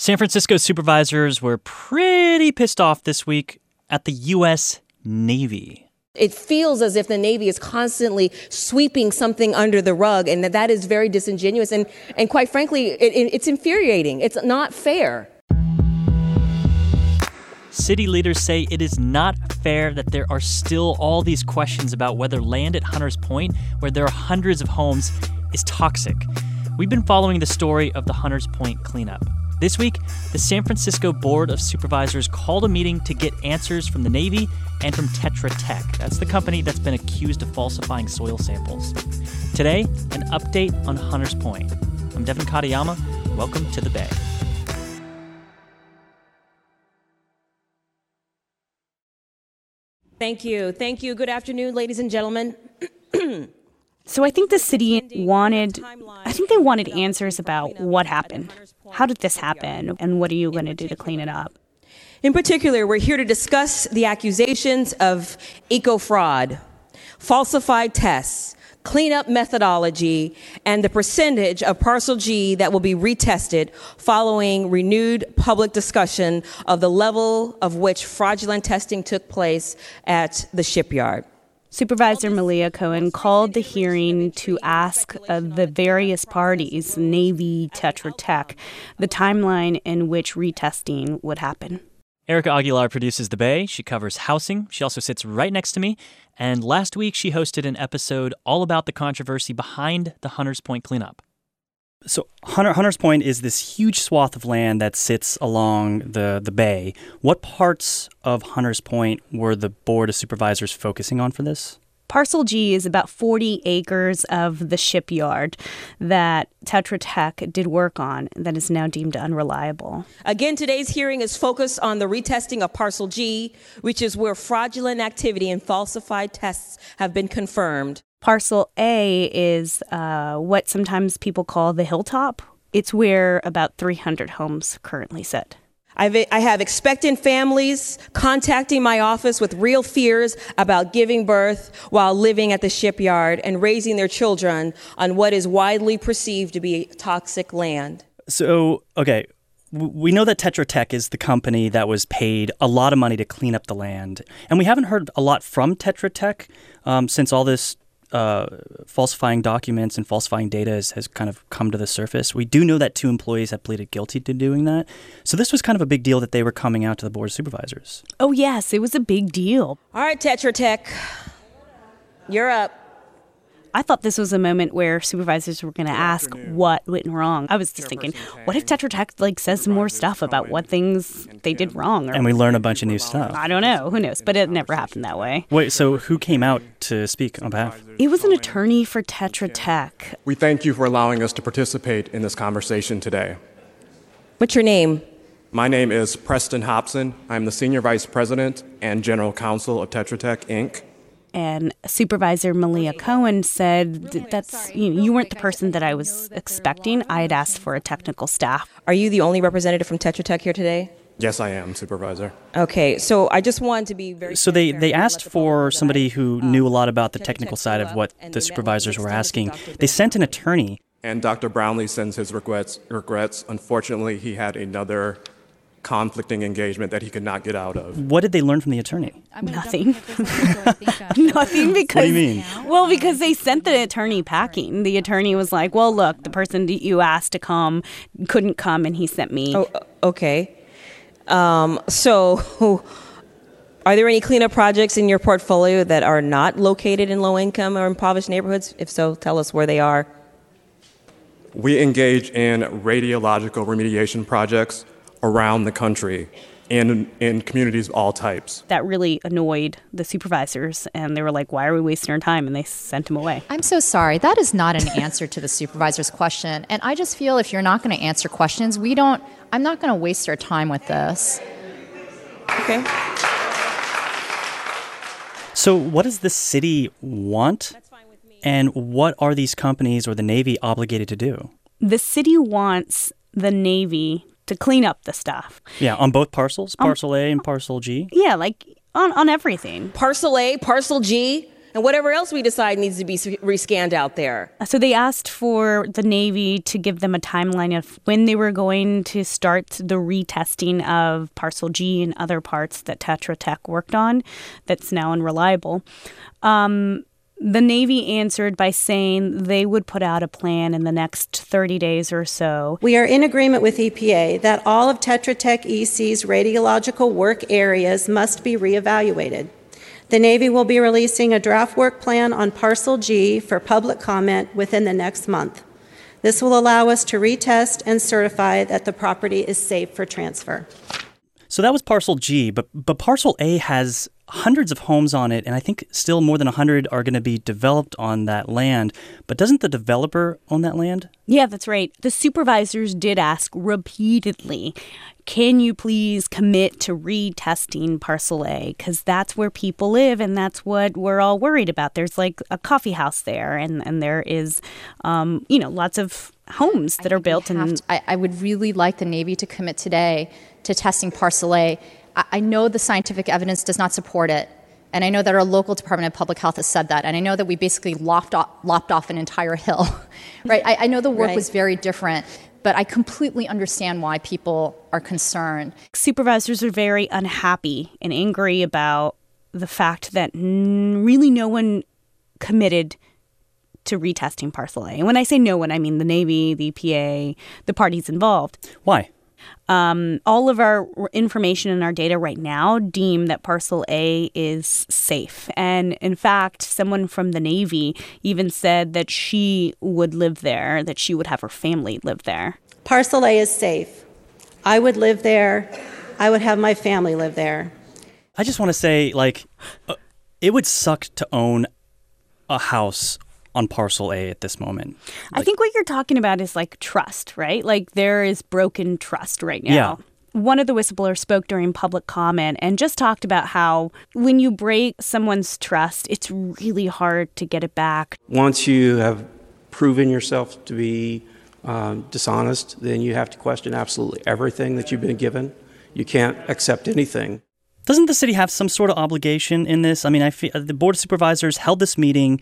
San Francisco supervisors were pretty pissed off this week at the U.S. Navy. It feels as if the Navy is constantly sweeping something under the rug, and that, that is very disingenuous. And, and quite frankly, it, it, it's infuriating. It's not fair. City leaders say it is not fair that there are still all these questions about whether land at Hunters Point, where there are hundreds of homes, is toxic. We've been following the story of the Hunters Point cleanup. This week, the San Francisco Board of Supervisors called a meeting to get answers from the Navy and from Tetra Tech. That's the company that's been accused of falsifying soil samples. Today, an update on Hunters Point. I'm Devin Katayama. Welcome to the Bay. Thank you. Thank you. Good afternoon, ladies and gentlemen. So I think the city wanted, I think they wanted answers about what happened. How did this happen? And what are you going to do to clean it up? In particular, we're here to discuss the accusations of eco fraud, falsified tests, cleanup methodology, and the percentage of Parcel G that will be retested following renewed public discussion of the level of which fraudulent testing took place at the shipyard. Supervisor Malia Cohen called the hearing to ask the various parties, Navy, Tetra Tech, the timeline in which retesting would happen. Erika Aguilar produces The Bay. She covers housing. She also sits right next to me. And last week, she hosted an episode all about the controversy behind the Hunters Point cleanup. So Hunter, Hunters Point is this huge swath of land that sits along the, the bay. What parts of Hunters Point were the Board of Supervisors focusing on for this? Parcel G is about 40 acres of the shipyard that Tetra Tech did work on that is now deemed unreliable. Again, today's hearing is focused on the retesting of Parcel G, which is where fraudulent activity and falsified tests have been confirmed. Parcel A is uh, what sometimes people call the hilltop. It's where about 300 homes currently sit. I've, I have expectant families contacting my office with real fears about giving birth while living at the shipyard and raising their children on what is widely perceived to be toxic land. So, okay, we know that Tetra Tech is the company that was paid a lot of money to clean up the land. And we haven't heard a lot from Tetra Tech um, since all this uh, falsifying documents and falsifying data has, has, kind of come to the surface. We do know that two employees have pleaded guilty to doing that. So this was kind of a big deal that they were coming out to the board of supervisors. Oh, yes, it was a big deal. All right, Tetra Tech, you're up. I thought this was a moment where supervisors were going to ask what went wrong. I was just thinking, what if Tetra Tech like says some more stuff about what things they did wrong? Or, and we learn a bunch of new stuff. I don't know. Who knows? But it never happened that way. Wait, so who came out to speak on behalf? It was an attorney for Tetra Tech. We thank you for allowing us to participate in this conversation today. What's your name? My name is Preston Hopson. I'm the Senior Vice President and General Counsel of Tetra Tech, Inc and Supervisor Malia Cohen said that's you, know, you weren't the person that I was expecting. I had asked for a technical staff. Are you the only representative from Tetra Tech here today? Yes, I am, Supervisor. Okay, so I just wanted to be very. So they, they asked for somebody who um, knew a lot about the technical side of what the supervisors were asking. They sent an attorney. And Dr. Brownlee sends his regrets. Regrets. Unfortunately, he had another conflicting engagement that he could not get out of. What did they learn from the attorney? Nothing. Nothing because What do you mean? Well, because they sent the attorney packing. The attorney was like, "Well, look, the person that you asked to come couldn't come and he sent me." Oh, okay. Um, so, are there any cleanup projects in your portfolio that are not located in low income or impoverished neighborhoods? If so, tell us where they are. We engage in radiological remediation projects around the country and in communities of all types. That really annoyed the supervisors, and they were like, Why are we wasting our time? And they sent him away. I'm so sorry. That is not an answer to the supervisor's question. And I just feel if you're not going to answer questions, we don't, I'm not going to waste our time with this. Okay. So, what does the city want? And what are these companies or the Navy obligated to do? The city wants the Navy to clean up the stuff. Yeah, on both parcels, parcel A and parcel G. Yeah, like on, on everything. Parcel A, parcel G, and whatever else we decide needs to be rescanned out there. So they asked for the Navy to give them a timeline of when they were going to start the retesting of Parcel G and other parts that Tetra Tech worked on that's now unreliable. Um, the Navy answered by saying they would put out a plan in the next 30 days or so. We are in agreement with EPA that all of Tetra Tech EC's radiological work areas must be reevaluated. The Navy will be releasing a draft work plan on Parcel G for public comment within the next month. This will allow us to retest and certify that the property is safe for transfer. So that was Parcel G, but but Parcel A has hundreds of homes on it, and I think still more than 100 are going to be developed on that land. But doesn't the developer own that land? Yeah, that's right. The supervisors did ask repeatedly can you please commit to retesting Parcel A? Because that's where people live and that's what we're all worried about. There's like a coffee house there, and, and there is, um, you know, lots of homes that are built. And to, I, I would really like the Navy to commit today to testing Parcel A I know the scientific evidence does not support it. And I know that our local Department of Public Health has said that. And I know that we basically lopped off, lopped off an entire hill, right? I, I, know the work right. was very different, but I completely understand why people are concerned. Supervisors are very unhappy and angry about the fact that really no one committed to retesting Parcel A. And when I say no one, I mean the Navy, the EPA, the parties involved. Why? Um, all of our information and our data right now deem that Parcel A is safe. And in fact, someone from the Navy even said that she would live there, that she would have her family live there. Parcel A is safe. I would live there. I would have my family live there. I just want to say, like, uh, it would suck to own a house on parcel A at this moment. Like, I think what you're talking about is like trust, right? Like there is broken trust right now. Yeah. One of the whistleblowers spoke during public comment and just talked about how when you break someone's trust, it's really hard to get it back. Once you have proven yourself to be um, dishonest, then you have to question absolutely everything that you've been given. You can't accept anything. Doesn't the city have some sort of obligation in this? I mean, I feel, the board of supervisors held this meeting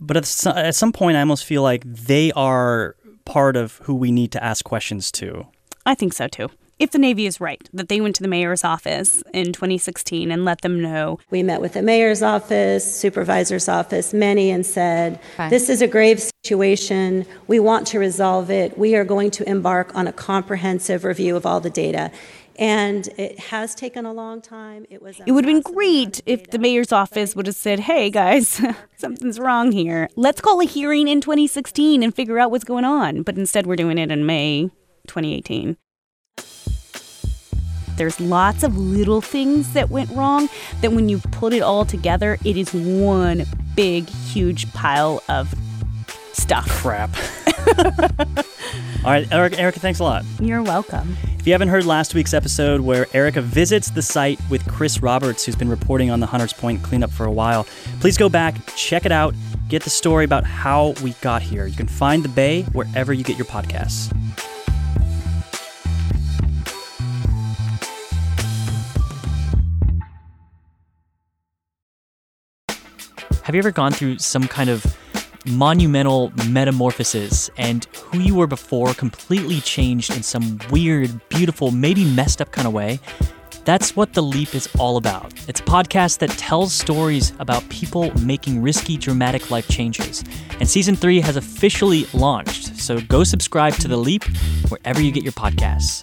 but at, at some point, I almost feel like they are part of who we need to ask questions to. I think so too if the Navy is right, that they went to the mayor's office in 2016 and let them know. We met with the mayor's office, supervisor's office, many, and said, okay. This is a grave situation. We want to resolve it. We are going to embark on a comprehensive review of all the data. And it has taken a long time. It was. It would have been great if the mayor's office would have said, "Hey guys, something's wrong here. Let's call a hearing in 2016 and figure out what's going on." But instead, we're doing it in May 2018. There's lots of little things that went wrong that when you put it all together, it is one big, huge pile of stuff. Crap. All right, Erika, Erika, thanks a lot. You're welcome. If you haven't heard last week's episode where Erika visits the site with Chris Roberts, who's been reporting on the Hunters Point cleanup for a while, please go back, check it out, get the story about how we got here. You can find The Bay wherever you get your podcasts. Have you ever gone through some kind of monumental metamorphosis and who you were before completely changed in some weird, beautiful, maybe messed up kind of way. That's what The Leap is all about. It's a podcast that tells stories about people making risky, dramatic life changes. And season three has officially launched, so go subscribe to The Leap wherever you get your podcasts.